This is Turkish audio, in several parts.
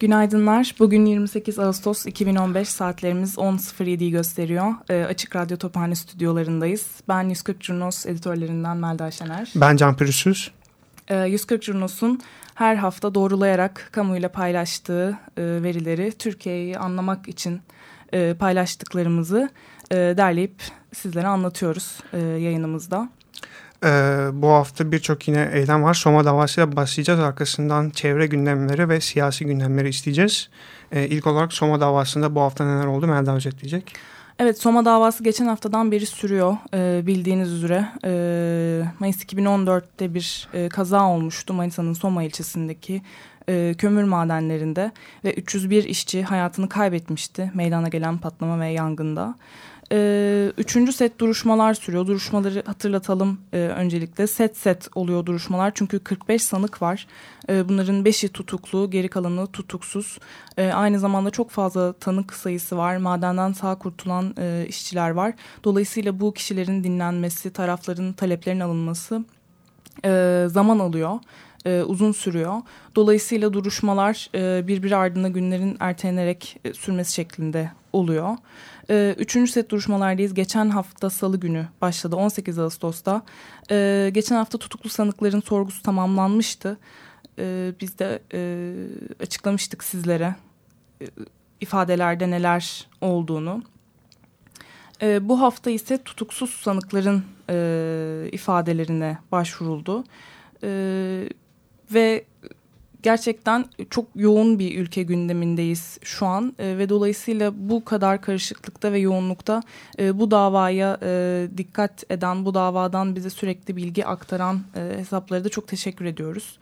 Günaydınlar. Bugün 28 Ağustos 2015 saatlerimiz 10.07'yi gösteriyor. E, Açık Radyo Tophane stüdyolarındayız. Ben 140 Curnos editörlerinden Melda Şener. Ben Can Pürüzsüz. E, 140 Curnos'un her hafta doğrulayarak kamuyla paylaştığı e, verileri Türkiye'yi anlamak için e, paylaştıklarımızı e, derleyip sizlere anlatıyoruz e, yayınımızda. Ee, bu hafta birçok yine eylem var. Soma davasıyla başlayacağız. Arkasından çevre gündemleri ve siyasi gündemleri isteyeceğiz. Ee, ilk olarak Soma davasında bu hafta neler oldu Melda özetleyecek. Evet Soma davası geçen haftadan beri sürüyor ee, bildiğiniz üzere. Ee, Mayıs 2014'te bir e, kaza olmuştu Manisa'nın Soma ilçesindeki e, kömür madenlerinde. Ve 301 işçi hayatını kaybetmişti meydana gelen patlama ve yangında. Ee, üçüncü set duruşmalar sürüyor. Duruşmaları hatırlatalım e, öncelikle. Set set oluyor duruşmalar çünkü 45 sanık var. E, bunların 5'i tutuklu, geri kalanı tutuksuz. E, aynı zamanda çok fazla tanık sayısı var. Madenden sağ kurtulan e, işçiler var. Dolayısıyla bu kişilerin dinlenmesi, tarafların taleplerinin alınması e, zaman alıyor. E, uzun sürüyor. Dolayısıyla duruşmalar e, birbiri ardına günlerin ertelenerek e, sürmesi şeklinde oluyor. E, üçüncü set duruşmalardayız. Geçen hafta salı günü başladı 18 Ağustos'ta. E, geçen hafta tutuklu sanıkların sorgusu tamamlanmıştı. E, biz de e, açıklamıştık sizlere e, ifadelerde neler olduğunu. E, bu hafta ise tutuksuz sanıkların e, ifadelerine başvuruldu. E, ve gerçekten çok yoğun bir ülke gündemindeyiz şu an e, ve dolayısıyla bu kadar karışıklıkta ve yoğunlukta e, bu davaya e, dikkat eden, bu davadan bize sürekli bilgi aktaran e, hesapları da çok teşekkür ediyoruz.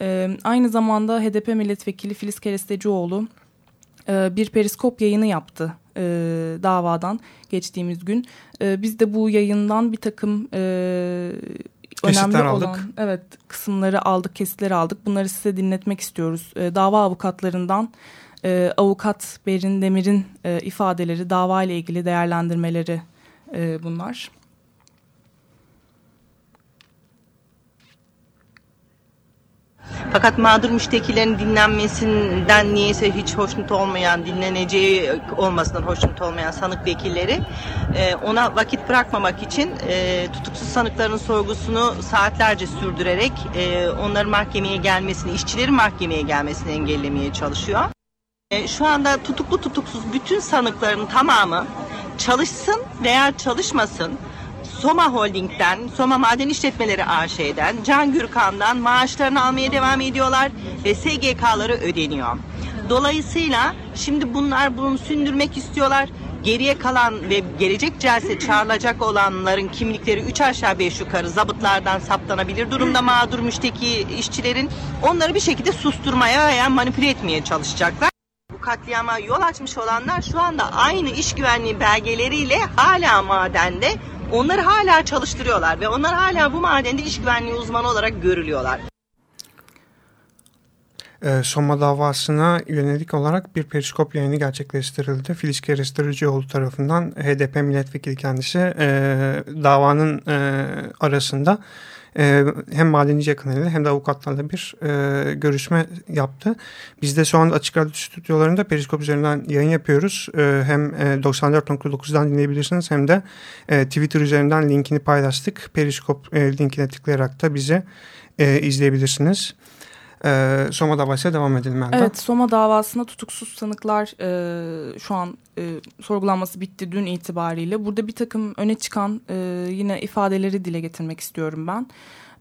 E, aynı zamanda HDP milletvekili Filiz Kerestecioğlu e, bir periskop yayını yaptı e, davadan geçtiğimiz gün. E, biz de bu yayından bir takım e, önemli olan aldık. evet kısımları aldık, kesitleri aldık. Bunları size dinletmek istiyoruz. E, dava avukatlarından e, avukat Berin Demir'in e, ifadeleri, dava ile ilgili değerlendirmeleri e, bunlar. Fakat mağdur müştekilerin dinlenmesinden niyeyse hiç hoşnut olmayan, dinleneceği olmasından hoşnut olmayan sanık vekilleri e, ona vakit bırakmamak için e, tutuksuz sanıkların sorgusunu saatlerce sürdürerek e, onların mahkemeye gelmesini, işçilerin mahkemeye gelmesini engellemeye çalışıyor. Şu anda tutuklu tutuksuz bütün sanıkların tamamı çalışsın veya çalışmasın Soma Holding'den, Soma Maden İşletmeleri AŞ'den, Can Gürkan'dan maaşlarını almaya devam ediyorlar ve SGK'ları ödeniyor. Dolayısıyla şimdi bunlar bunu sündürmek istiyorlar. Geriye kalan ve gelecek celse çağrılacak olanların kimlikleri 3 aşağı 5 yukarı zabıtlardan saptanabilir durumda mağdur müşteki işçilerin. Onları bir şekilde susturmaya veya manipüle etmeye çalışacaklar. Katliama yol açmış olanlar şu anda aynı iş güvenliği belgeleriyle hala madende Onları hala çalıştırıyorlar ve onlar hala bu madende iş güvenliği uzmanı olarak görülüyorlar. E, Soma davasına yönelik olarak bir periskop yayını gerçekleştirildi. Filiz Kerestırıcıoğlu tarafından HDP milletvekili kendisi e, davanın e, arasında e, hem madenici yakınlarıyla hem de avukatlarla bir e, görüşme yaptı. Biz de şu anda Açık Radyo stüdyolarında Periskop üzerinden yayın yapıyoruz. E, hem e, 94.9'dan dinleyebilirsiniz hem de e, Twitter üzerinden linkini paylaştık. Periskop e, linkine tıklayarak da bizi e, izleyebilirsiniz. E, Soma davasıyla devam edelim Melda. Evet Soma davasında tutuksuz sanıklar e, şu an e, sorgulanması bitti dün itibariyle. Burada bir takım öne çıkan e, yine ifadeleri dile getirmek istiyorum ben.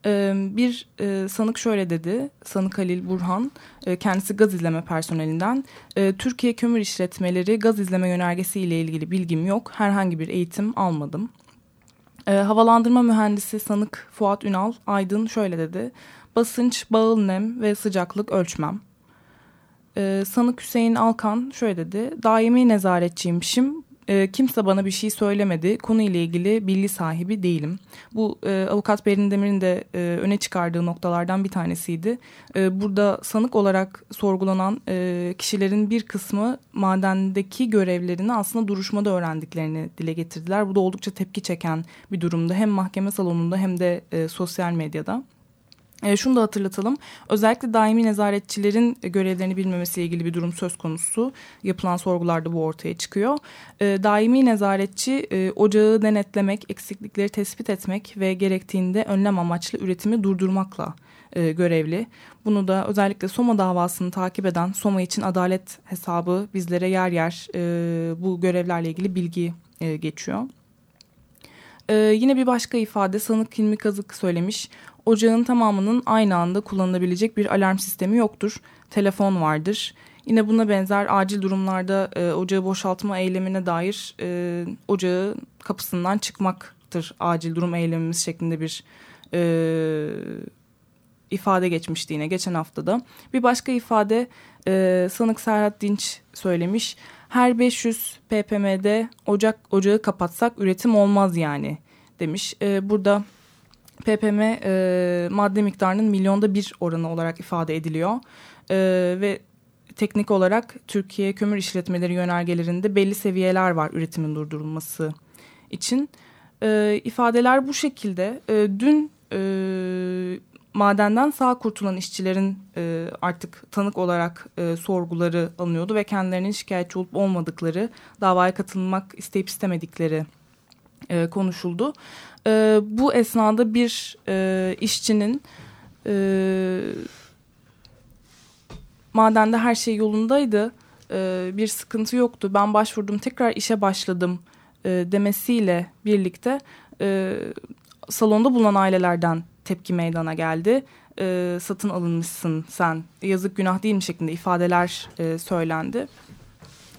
E, bir e, sanık şöyle dedi, sanık Halil Burhan, e, kendisi gaz izleme personelinden. E, Türkiye kömür işletmeleri gaz izleme yönergesi ile ilgili bilgim yok, herhangi bir eğitim almadım. E, havalandırma mühendisi sanık Fuat Ünal Aydın şöyle dedi, basınç, bağıl nem ve sıcaklık ölçmem. E, sanık Hüseyin Alkan şöyle dedi, daimi nezaretçiymişim, e, kimse bana bir şey söylemedi. Konuyla ilgili bilgi sahibi değilim. Bu e, avukat Berin Demir'in de e, öne çıkardığı noktalardan bir tanesiydi. E, burada sanık olarak sorgulanan e, kişilerin bir kısmı madendeki görevlerini aslında duruşmada öğrendiklerini dile getirdiler. Bu da oldukça tepki çeken bir durumda. Hem mahkeme salonunda hem de e, sosyal medyada. E, şunu da hatırlatalım. Özellikle daimi nezaretçilerin görevlerini bilmemesiyle ilgili bir durum söz konusu. Yapılan sorgularda bu ortaya çıkıyor. E, daimi nezaretçi e, ocağı denetlemek, eksiklikleri tespit etmek ve gerektiğinde önlem amaçlı üretimi durdurmakla e, görevli. Bunu da özellikle Soma davasını takip eden Soma için adalet hesabı bizlere yer yer e, bu görevlerle ilgili bilgi e, geçiyor. Ee, yine bir başka ifade sanık Hilmi Kazık söylemiş. Ocağın tamamının aynı anda kullanılabilecek bir alarm sistemi yoktur. Telefon vardır. Yine buna benzer acil durumlarda e, ocağı boşaltma eylemine dair e, ocağı kapısından çıkmaktır acil durum eylemimiz şeklinde bir e, ifade geçmişti yine geçen haftada. Bir başka ifade e, sanık Serhat Dinç söylemiş. Her 500 ppm'de ocak ocağı kapatsak üretim olmaz yani demiş. E, burada ppm e, madde miktarının milyonda bir oranı olarak ifade ediliyor. E, ve teknik olarak Türkiye kömür işletmeleri yönergelerinde belli seviyeler var üretimin durdurulması için. E, ifadeler bu şekilde. E, dün e, madenden sağ kurtulan işçilerin e, artık tanık olarak e, sorguları alınıyordu ve kendilerinin şikayetçi olup olmadıkları, davaya katılmak isteyip istemedikleri e, konuşuldu. E, bu esnada bir e, işçinin e, madende her şey yolundaydı, e, bir sıkıntı yoktu, ben başvurdum tekrar işe başladım e, demesiyle birlikte e, salonda bulunan ailelerden tepki meydana geldi. E, satın alınmışsın sen yazık günah değil mi şeklinde ifadeler e, söylendi.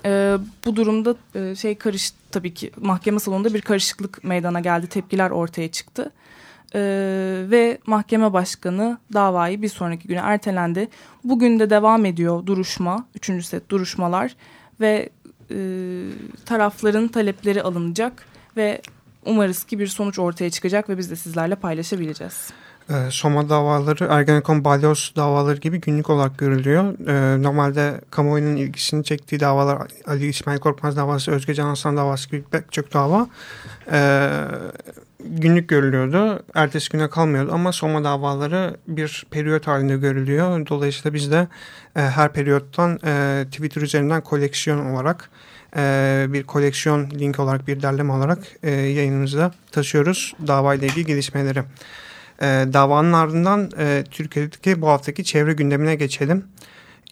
E, bu durumda e, şey karış tabii ki mahkeme salonunda bir karışıklık meydana geldi. Tepkiler ortaya çıktı. E, ve mahkeme başkanı davayı bir sonraki güne ertelendi. Bugün de devam ediyor duruşma, üçüncü set duruşmalar ve e, tarafların talepleri alınacak ve umarız ki bir sonuç ortaya çıkacak ve biz de sizlerle paylaşabileceğiz. E, Soma davaları Ergenekon balyoz davaları gibi günlük olarak görülüyor. E, normalde kamuoyunun ilgisini çektiği davalar Ali İsmail Korkmaz davası, Özge Can Aslan davası gibi pek çok dava e, günlük görülüyordu. Ertesi güne kalmıyordu ama Soma davaları bir periyot halinde görülüyor. Dolayısıyla biz de e, her periyottan e, Twitter üzerinden koleksiyon olarak e, bir koleksiyon link olarak bir derleme olarak e, yayınımızda taşıyoruz davayla ilgili gelişmeleri. E, davanın ardından e, Türkiye'deki bu haftaki çevre gündemine geçelim.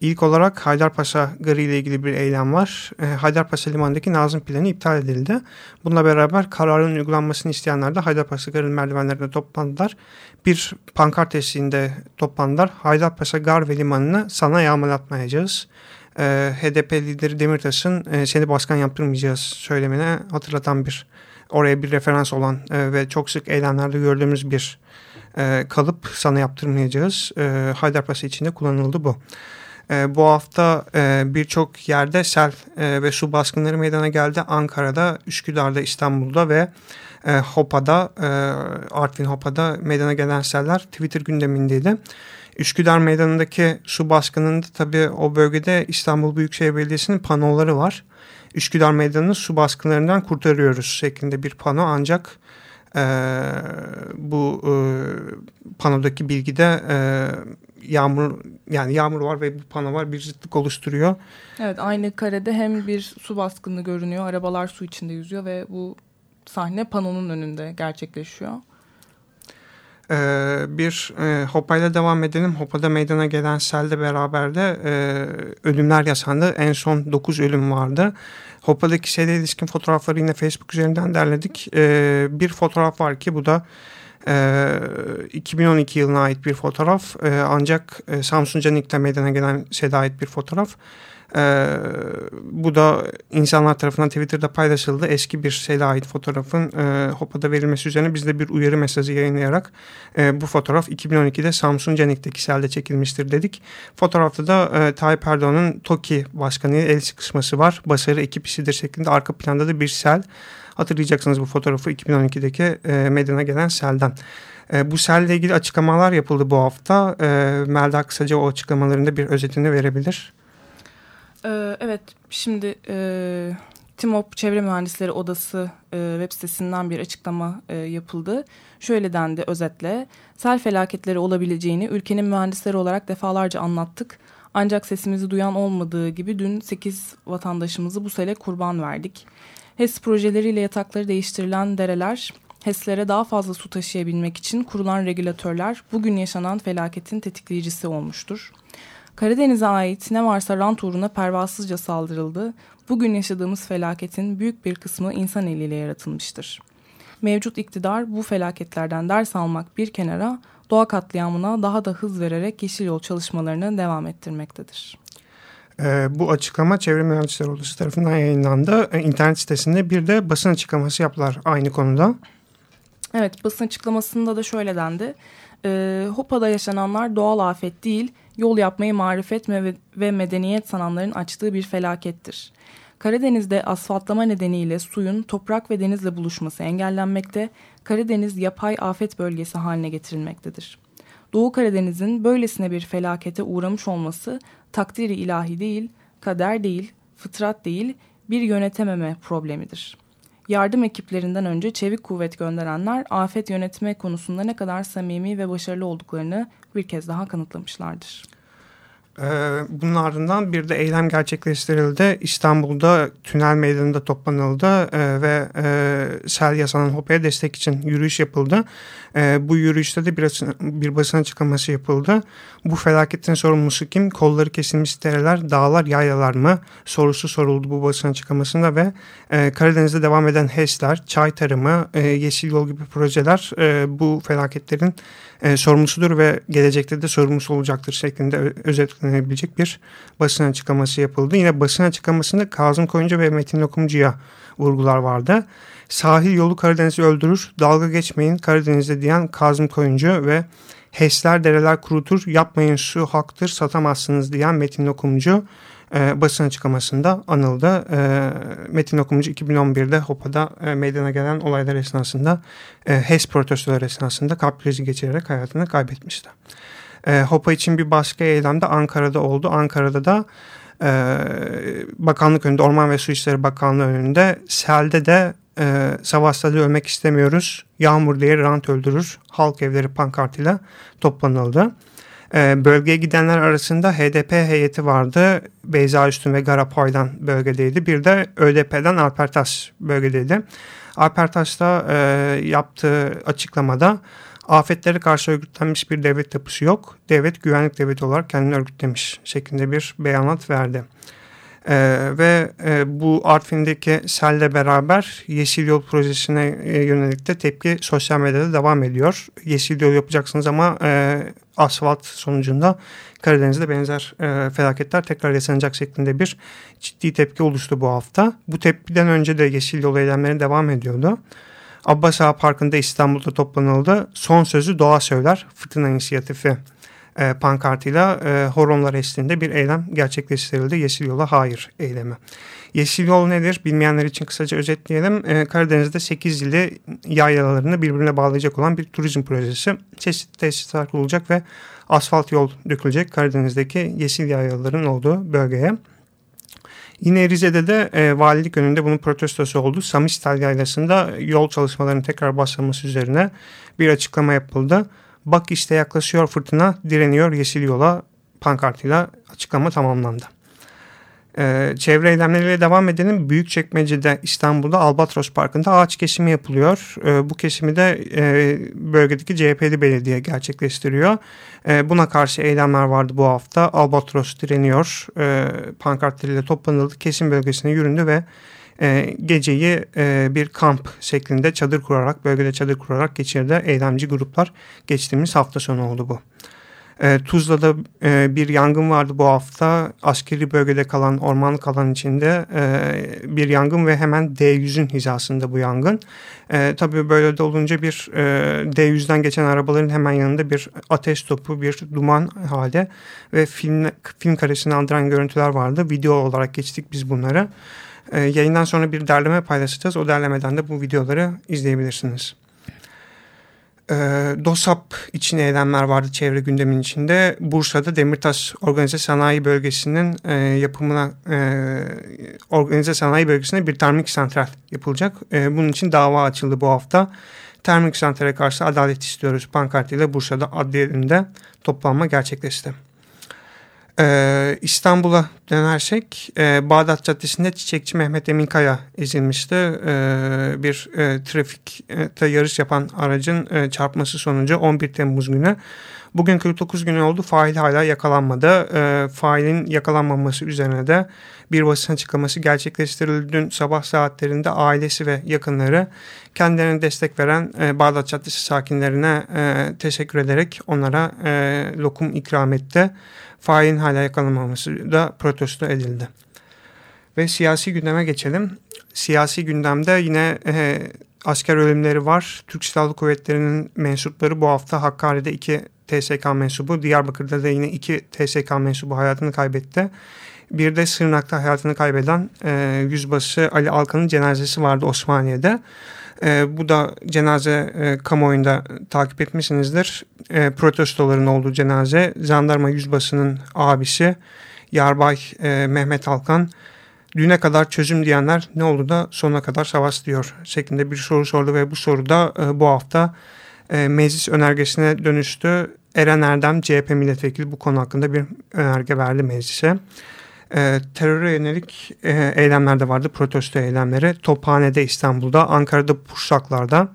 İlk olarak Haydarpaşa Garı ile ilgili bir eylem var. E, Haydarpaşa Limanı'ndaki Nazım planı iptal edildi. Bununla beraber kararın uygulanmasını isteyenler de Haydarpaşa Garı'nın merdivenlerinde toplandılar. Bir pankart eşliğinde toplandılar. Haydarpaşa Gar ve Limanı'nı sana yağmalatmayacağız. E, HDP lideri Demirtaş'ın e, seni başkan yaptırmayacağız söylemine hatırlatan bir oraya bir referans olan e, ve çok sık eylemlerde gördüğümüz bir e, kalıp sana yaptırmayacağız. E, Haydarpaşa içinde kullanıldı bu. E, bu hafta e, birçok yerde sel e, ve su baskınları meydana geldi. Ankara'da, Üsküdar'da, İstanbul'da ve e, Hopa'da, e, Artvin Hopa'da meydana gelen seller Twitter gündemindeydi. Üsküdar Meydanı'ndaki su baskınında tabii o bölgede İstanbul Büyükşehir Belediyesi'nin panoları var. Üsküdar Meydanı'nı su baskınlarından kurtarıyoruz şeklinde bir pano ancak e, bu e, panodaki bilgide e, yağmur yani yağmur var ve bir pano var bir zıtlık oluşturuyor. Evet aynı karede hem bir su baskını görünüyor arabalar su içinde yüzüyor ve bu sahne panonun önünde gerçekleşiyor. Ee, bir e, Hopa'yla devam edelim. Hopa'da meydana gelen selde beraber de e, ölümler yaşandı. En son 9 ölüm vardı. Hopa'daki sele ilişkin fotoğrafları yine Facebook üzerinden derledik. E, bir fotoğraf var ki bu da E, 2012 yılına ait bir fotoğraf e, ancak e, Samsun Canik'te meydana gelen sele ait bir fotoğraf. Ee, bu da insanlar tarafından Twitter'da paylaşıldı. Eski bir sele ait fotoğrafın e, HOPA'da verilmesi üzerine biz de bir uyarı mesajı yayınlayarak e, bu fotoğraf 2012'de Samsun Canik'teki selde çekilmiştir dedik. Fotoğrafta da e, Tayyip Erdoğan'ın TOKİ Başkanı el sıkışması var. Başarı ekip işidir şeklinde arka planda da bir sel. Hatırlayacaksınız bu fotoğrafı 2012'deki e, meydana gelen selden. E, bu selle ilgili açıklamalar yapıldı bu hafta. E, Melda kısaca o açıklamalarında bir özetini verebilir. Ee, evet, şimdi e, TİMOP Çevre Mühendisleri Odası e, web sitesinden bir açıklama e, yapıldı. Şöyle dendi özetle, sel felaketleri olabileceğini ülkenin mühendisleri olarak defalarca anlattık. Ancak sesimizi duyan olmadığı gibi dün 8 vatandaşımızı bu sele kurban verdik. HES projeleriyle yatakları değiştirilen dereler, HES'lere daha fazla su taşıyabilmek için kurulan regülatörler bugün yaşanan felaketin tetikleyicisi olmuştur. Karadeniz'e ait ne varsa rant uğruna pervasızca saldırıldı. Bugün yaşadığımız felaketin büyük bir kısmı insan eliyle yaratılmıştır. Mevcut iktidar bu felaketlerden ders almak bir kenara doğa katliamına daha da hız vererek yeşil yol çalışmalarını devam ettirmektedir. Ee, bu açıklama Çevre Mühendisleri Odası tarafından yayınlandı. Ee, internet sitesinde bir de basın açıklaması yaptılar aynı konuda. Evet basın açıklamasında da şöyle dendi. Ee, Hopa'da yaşananlar doğal afet değil, yol yapmayı marifet ve medeniyet sananların açtığı bir felakettir. Karadeniz'de asfaltlama nedeniyle suyun toprak ve denizle buluşması engellenmekte, Karadeniz yapay afet bölgesi haline getirilmektedir. Doğu Karadeniz'in böylesine bir felakete uğramış olması takdiri ilahi değil, kader değil, fıtrat değil, bir yönetememe problemidir. Yardım ekiplerinden önce çevik kuvvet gönderenler afet yönetme konusunda ne kadar samimi ve başarılı olduklarını bir kez daha kanıtlamışlardır. Ee, bunun ardından bir de eylem gerçekleştirildi. İstanbul'da tünel meydanında toplanıldı e, ve e, sel yasanın HOPE'ye destek için yürüyüş yapıldı. E, bu yürüyüşte de bir, bir basın açıklaması yapıldı. Bu felaketin sorumlusu kim? Kolları kesilmiş dereler, dağlar, yaylalar mı? Sorusu soruldu bu basın açıklamasında ve Karadeniz'de devam eden HES'ler, çay tarımı, yeşil yol gibi projeler bu felaketlerin sorumlusudur ve gelecekte de sorumlusu olacaktır şeklinde özetlenebilecek bir basın açıklaması yapıldı. Yine basın açıklamasında Kazım Koyuncu ve Metin Lokumcu'ya vurgular vardı. Sahil yolu Karadeniz'i öldürür, dalga geçmeyin Karadeniz'de diyen Kazım Koyuncu ve HES'ler dereler kurutur, yapmayın su haktır, satamazsınız diyen Metin Lokumcu e, basın açıklamasında anıldı. E, Metin Okumucu 2011'de HOPA'da e, meydana gelen olaylar esnasında e, HES protestoları esnasında kalp krizi geçirerek hayatını kaybetmişti. E, HOPA için bir başka eylemde Ankara'da oldu. Ankara'da da e, bakanlık önünde Orman ve Su İşleri Bakanlığı önünde selde de e, Savaş'ta ölmek istemiyoruz. Yağmur diye rant öldürür. Halk evleri pankartıyla toplanıldı. E, bölgeye gidenler arasında HDP heyeti vardı. Beyza Üstün ve Garapoy'dan bölgedeydi. Bir de ÖDP'den Alper Taş bölgedeydi. Alper Taş da e, yaptığı açıklamada afetlere karşı örgütlenmiş bir devlet yapısı yok. Devlet güvenlik devleti olarak kendini örgütlemiş şeklinde bir beyanat verdi. Ee, ve e, bu Artvin'deki selle beraber Yeşil Yol projesine e, yönelik de tepki sosyal medyada devam ediyor. Yeşil Yol yapacaksınız ama e, asfalt sonucunda Karadeniz'de benzer e, felaketler tekrar yaşanacak şeklinde bir ciddi tepki oluştu bu hafta. Bu tepkiden önce de Yeşil Yol eylemleri devam ediyordu. Abbas Ağa Parkı'nda İstanbul'da toplanıldı. Son sözü doğa söyler fırtına inisiyatifi e, pankartıyla e, horonlar eşliğinde bir eylem gerçekleştirildi. Yeşil Yol'a hayır eylemi. Yeşil Yol nedir? Bilmeyenler için kısaca özetleyelim. E, Karadeniz'de 8 ilde yaylalarını birbirine bağlayacak olan bir turizm projesi. Çeşitli tesisler kurulacak ve asfalt yol dökülecek Karadeniz'deki yeşil yaylaların olduğu bölgeye. Yine Rize'de de e, valilik önünde bunun protestosu oldu. Samistal Yaylası'nda yol çalışmalarının tekrar başlaması üzerine bir açıklama yapıldı. Bak işte yaklaşıyor fırtına, direniyor yeşil yola pankartıyla açıklama tamamlandı. Ee, çevre eylemleriyle devam edelim. Büyükçekmece'de İstanbul'da Albatros Parkı'nda ağaç kesimi yapılıyor. Ee, bu kesimi de e, bölgedeki CHP'li belediye gerçekleştiriyor. Ee, buna karşı eylemler vardı bu hafta. Albatros direniyor. Ee, pankartlarıyla toplanıldı. Kesim bölgesine yüründü ve e, geceyi e, bir kamp şeklinde çadır kurarak, bölgede çadır kurarak geçirdi. Eylemci gruplar geçtiğimiz hafta sonu oldu bu. E, Tuzla'da e, bir yangın vardı bu hafta. Askeri bölgede kalan ormanlık alan içinde e, bir yangın ve hemen D100'ün hizasında bu yangın. Tabii böyle de olunca bir e, D100'den geçen arabaların hemen yanında bir ateş topu, bir duman hali ve film, film karesini andıran görüntüler vardı. Video olarak geçtik biz bunları. Yayından sonra bir derleme paylaşacağız. O derlemeden de bu videoları izleyebilirsiniz. E, DOSAP için eylemler vardı çevre gündemin içinde. Bursa'da Demirtaş Organize Sanayi Bölgesi'nin e, yapımına e, Organize Sanayi Bölgesi'ne bir termik santral yapılacak. E, bunun için dava açıldı bu hafta. Termik santrale karşı adalet istiyoruz pankartıyla Bursa'da adliyelinde toplanma gerçekleşti. Ee, İstanbul'a dönersek e, Bağdat Caddesi'nde Çiçekçi Mehmet Emin Kaya ezilmişti. Ee, bir e, trafikte yarış yapan aracın e, çarpması sonucu 11 Temmuz günü. Bugün 49 gün oldu fail hala yakalanmadı. E, failin yakalanmaması üzerine de bir basın açıklaması gerçekleştirildi. Dün sabah saatlerinde ailesi ve yakınları kendilerine destek veren e, Bağdat Caddesi sakinlerine e, teşekkür ederek onlara e, lokum ikram etti failin hala yakalanmaması da protesto edildi. Ve siyasi gündeme geçelim. Siyasi gündemde yine e, asker ölümleri var. Türk Silahlı Kuvvetleri'nin mensupları bu hafta Hakkari'de iki TSK mensubu, Diyarbakır'da da yine iki TSK mensubu hayatını kaybetti. Bir de Sırnak'ta hayatını kaybeden e, yüzbaşı Ali Alkan'ın cenazesi vardı Osmaniye'de. E, bu da cenaze e, kamuoyunda takip etmişsinizdir. E, protestoların olduğu cenaze. Jandarma Yüzbaşı'nın abisi Yarbay e, Mehmet Alkan düne kadar çözüm diyenler ne oldu da sonuna kadar savaş diyor şeklinde bir soru sordu ve bu soruda e, bu hafta e, meclis önergesine dönüştü. Eren Erdem CHP milletvekili bu konu hakkında bir önerge verdi meclise. E, teröre yönelik e, eylemler de vardı, protesto eylemleri. Tophane'de İstanbul'da, Ankara'da Pursaklar'da,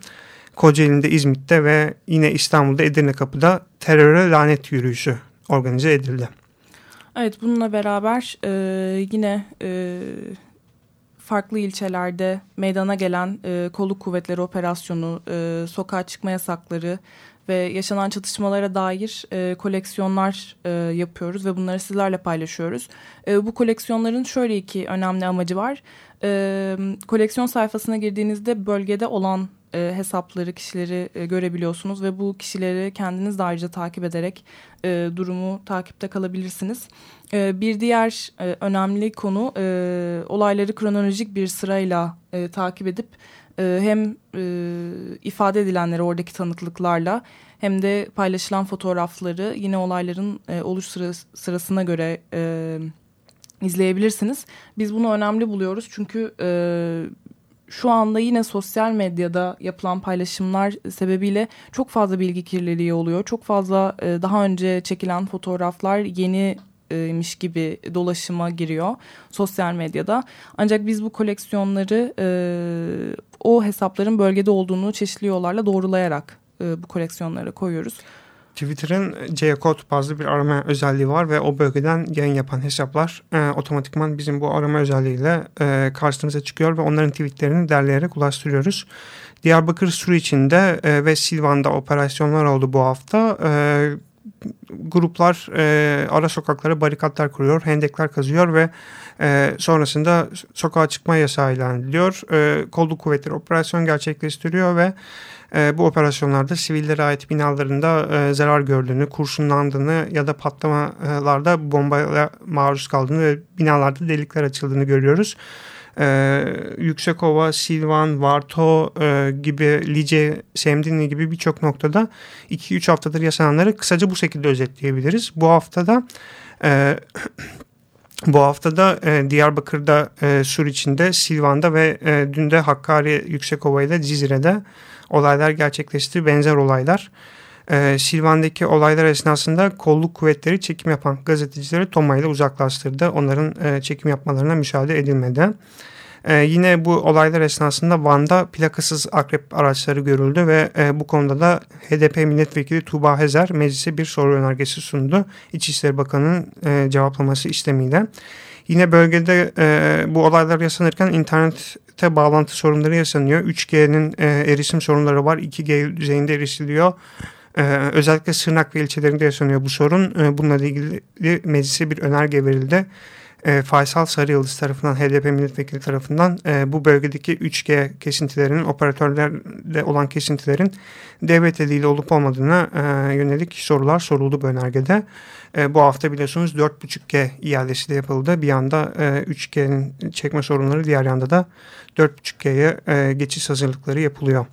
Kocaeli'nde İzmit'te ve yine İstanbul'da Edirne Kapı'da teröre lanet yürüyüşü organize edildi. Evet bununla beraber e, yine e, farklı ilçelerde meydana gelen e, kolluk kuvvetleri operasyonu, e, sokağa çıkma yasakları, ve yaşanan çatışmalara dair e, koleksiyonlar e, yapıyoruz ve bunları sizlerle paylaşıyoruz. E, bu koleksiyonların şöyle iki önemli amacı var. E, koleksiyon sayfasına girdiğinizde bölgede olan e, hesapları, kişileri e, görebiliyorsunuz ve bu kişileri kendiniz de ayrıca takip ederek e, durumu takipte kalabilirsiniz. E, bir diğer e, önemli konu e, olayları kronolojik bir sırayla e, takip edip e, hem e, ifade edilenleri oradaki tanıklıklarla hem de paylaşılan fotoğrafları yine olayların e, oluş sırası, sırasına göre e, izleyebilirsiniz. Biz bunu önemli buluyoruz çünkü e, şu anda yine sosyal medyada yapılan paylaşımlar sebebiyle çok fazla bilgi kirliliği oluyor. Çok fazla e, daha önce çekilen fotoğraflar yeni miş gibi dolaşıma giriyor sosyal medyada. Ancak biz bu koleksiyonları e, o hesapların bölgede olduğunu çeşitli yollarla doğrulayarak e, bu koleksiyonlara koyuyoruz. Twitter'ın G-Code bazlı bir arama özelliği var ve o bölgeden yayın yapan hesaplar e, otomatikman bizim bu arama özelliğiyle e, karşımıza çıkıyor ve onların tweetlerini derleyerek ulaştırıyoruz. Diyarbakır Suriçi'nde e, ve Silvan'da operasyonlar oldu bu hafta. E, gruplar e, ara sokaklara barikatlar kuruyor, hendekler kazıyor ve e, sonrasında sokağa çıkma yasağı ilan ediliyor. E, kolluk kuvvetleri operasyon gerçekleştiriyor ve e, bu operasyonlarda sivillere ait binalarında e, zarar gördüğünü, kurşunlandığını ya da patlamalarda bombaya maruz kaldığını ve binalarda delikler açıldığını görüyoruz. Ee, Yüksekova, Silvan, Varto e, gibi, Lice, Semdinli gibi birçok noktada 2-3 haftadır yaşananları kısaca bu şekilde özetleyebiliriz. Bu haftada e, bu haftada e, Diyarbakır'da, e, Sur içinde, Silvan'da ve e, dün de Hakkari, Yüksekova ile Cizire'de olaylar gerçekleşti. Benzer olaylar. E, Silvan'daki olaylar esnasında kolluk kuvvetleri çekim yapan gazetecileri Toma ile uzaklaştırdı. Onların e, çekim yapmalarına müsaade edilmedi. Ee, yine bu olaylar esnasında Van'da plakasız akrep araçları görüldü ve e, bu konuda da HDP milletvekili Tuğba Hezer meclise bir soru önergesi sundu. İçişleri Bakanı'nın e, cevaplaması istemiyle. Yine bölgede e, bu olaylar yaşanırken internette bağlantı sorunları yaşanıyor. 3G'nin e, erişim sorunları var. 2G düzeyinde erişiliyor. Ee, özellikle Sırnak ve ilçelerinde yaşanıyor bu sorun. Ee, bununla ilgili meclise bir önerge verildi. Ee, Faysal Sarıyıldız tarafından, HDP milletvekili tarafından e, bu bölgedeki 3G kesintilerinin, operatörlerle olan kesintilerin devlet eliyle olup olmadığına e, yönelik sorular soruldu bu önergede. E, bu hafta biliyorsunuz 4.5G iadesi de yapıldı. Bir yanda e, 3G'nin çekme sorunları, diğer yanda da 4.5G'ye e, geçiş hazırlıkları yapılıyor.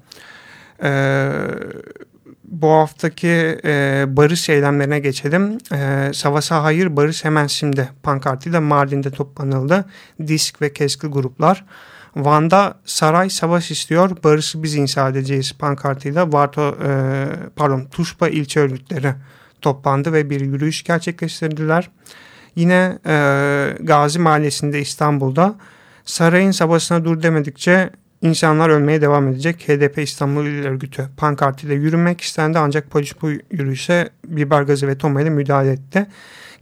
Evet bu haftaki e, barış eylemlerine geçelim. E, Savaşa hayır barış hemen şimdi pankartıyla Mardin'de toplanıldı. Disk ve Keskil gruplar. Van'da saray savaş istiyor, barışı biz inşa edeceğiz pankartıyla Varto, e, pardon, Tuşba ilçe örgütleri toplandı ve bir yürüyüş gerçekleştirdiler. Yine e, Gazi Mahallesi'nde İstanbul'da sarayın savaşına dur demedikçe İnsanlar ölmeye devam edecek. HDP İstanbul İl Örgütü pankartıyla yürünmek istendi ancak polis bu yürüyüşe biber gazı ve tomayla müdahale etti.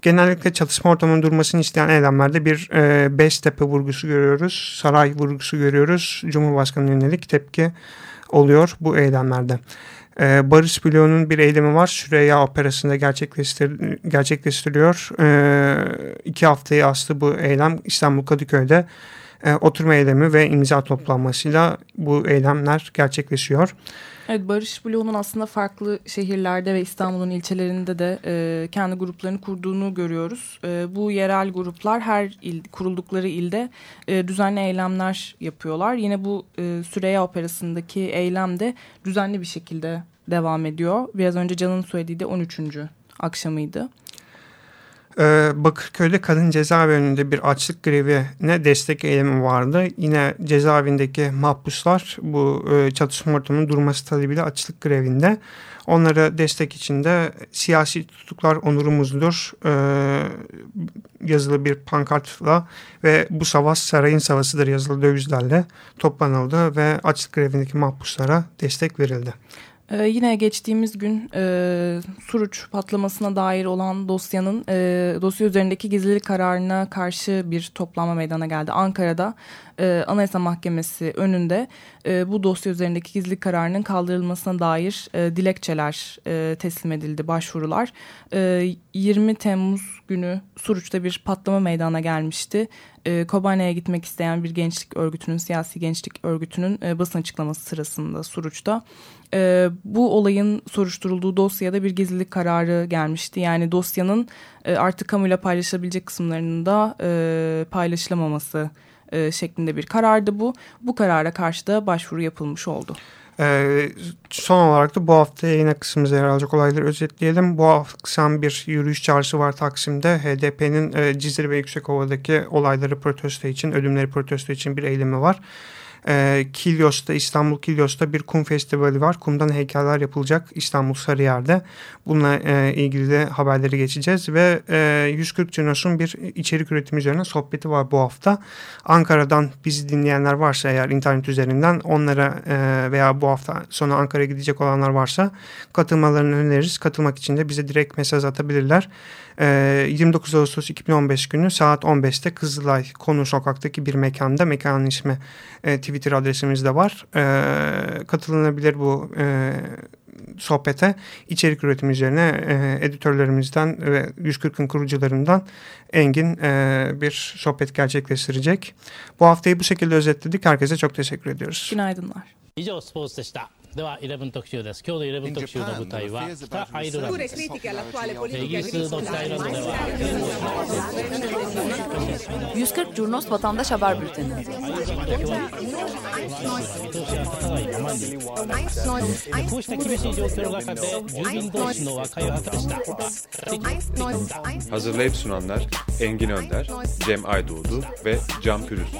Genellikle çatışma ortamının durmasını isteyen eylemlerde bir e, Beştepe vurgusu görüyoruz. Saray vurgusu görüyoruz. Cumhurbaşkanı yönelik tepki oluyor bu eylemlerde. E, Barış Bloğu'nun bir eylemi var. Süreyya Operası'nda gerçekleştir, gerçekleştiriliyor. E, iki haftayı astı bu eylem İstanbul Kadıköy'de e, oturma eylemi ve imza toplanmasıyla bu eylemler gerçekleşiyor. Evet Barış Bloğu'nun aslında farklı şehirlerde ve İstanbul'un ilçelerinde de e, kendi gruplarını kurduğunu görüyoruz. E, bu yerel gruplar her il, kuruldukları ilde e, düzenli eylemler yapıyorlar. Yine bu e, Süreyya Operası'ndaki eylem de düzenli bir şekilde devam ediyor. Biraz önce Can'ın söylediği de 13. akşamıydı. Ee, Bakırköy'de kadın cezaevi önünde bir açlık grevine destek eylemi vardı. Yine cezaevindeki mahpuslar bu e, çatışma ortamının durması talebiyle açlık grevinde. Onlara destek içinde siyasi tutuklar onurumuzdur e, yazılı bir pankartla ve bu savaş sarayın savaşıdır yazılı dövizlerle toplanıldı ve açlık grevindeki mahpuslara destek verildi. Ee, yine geçtiğimiz gün e, Suruç patlamasına dair olan dosyanın e, dosya üzerindeki gizlilik kararına karşı bir toplanma meydana geldi. Ankara'da e, Anayasa Mahkemesi önünde e, bu dosya üzerindeki gizlilik kararının kaldırılmasına dair e, dilekçeler e, teslim edildi, başvurular. E, 20 Temmuz günü Suruç'ta bir patlama meydana gelmişti. E, Kobane'ye gitmek isteyen bir gençlik örgütünün, siyasi gençlik örgütünün e, basın açıklaması sırasında Suruç'ta e, bu olayın soruşturulduğu dosyada bir gizlilik kararı gelmişti. Yani dosyanın e, artık kamuyla paylaşılabilecek kısımlarının da e, paylaşılamaması e, şeklinde bir karardı bu. Bu karara karşı da başvuru yapılmış oldu. Ee, son olarak da bu hafta yayına kısmımıza yer alacak olayları özetleyelim. Bu akşam bir yürüyüş çağrısı var Taksim'de. HDP'nin e, Cizre ve Yüksekova'daki olayları protesto için, ölümleri protesto için bir eylemi var. E, Kilyos'ta, İstanbul Kilyos'ta bir kum festivali var. Kumdan heykeller yapılacak İstanbul Sarıyer'de. Bununla e, ilgili de haberleri geçeceğiz ve e, 140 Cinos'un bir içerik üretimi üzerine sohbeti var bu hafta. Ankara'dan bizi dinleyenler varsa eğer internet üzerinden onlara e, veya bu hafta sonu Ankara'ya gidecek olanlar varsa katılmalarını öneririz. Katılmak için de bize direkt mesaj atabilirler. 29 ee, Ağustos 2015 günü saat 15'te Kızılay Konu Sokak'taki bir mekanda mekanın ismi e, Twitter adresimiz de var. E, katılınabilir bu e, sohbete içerik üretimi üzerine e, editörlerimizden ve 140'ın kurucularından Engin e, bir sohbet gerçekleştirecek. Bu haftayı bu şekilde özetledik. Herkese çok teşekkür ediyoruz. Günaydınlar. 以上スポーツでした では11特集です今日の11特集の舞台は北アイルランドですイギリスの北アイルランドでは140 Curnos Vatandaş Haber Bülteni こうした厳しい状況の中で住民同士の和解を図りました Hazırlayıp sunanlar Engin Önder, Cem Aydoğdu ve Can Pürüzsüz.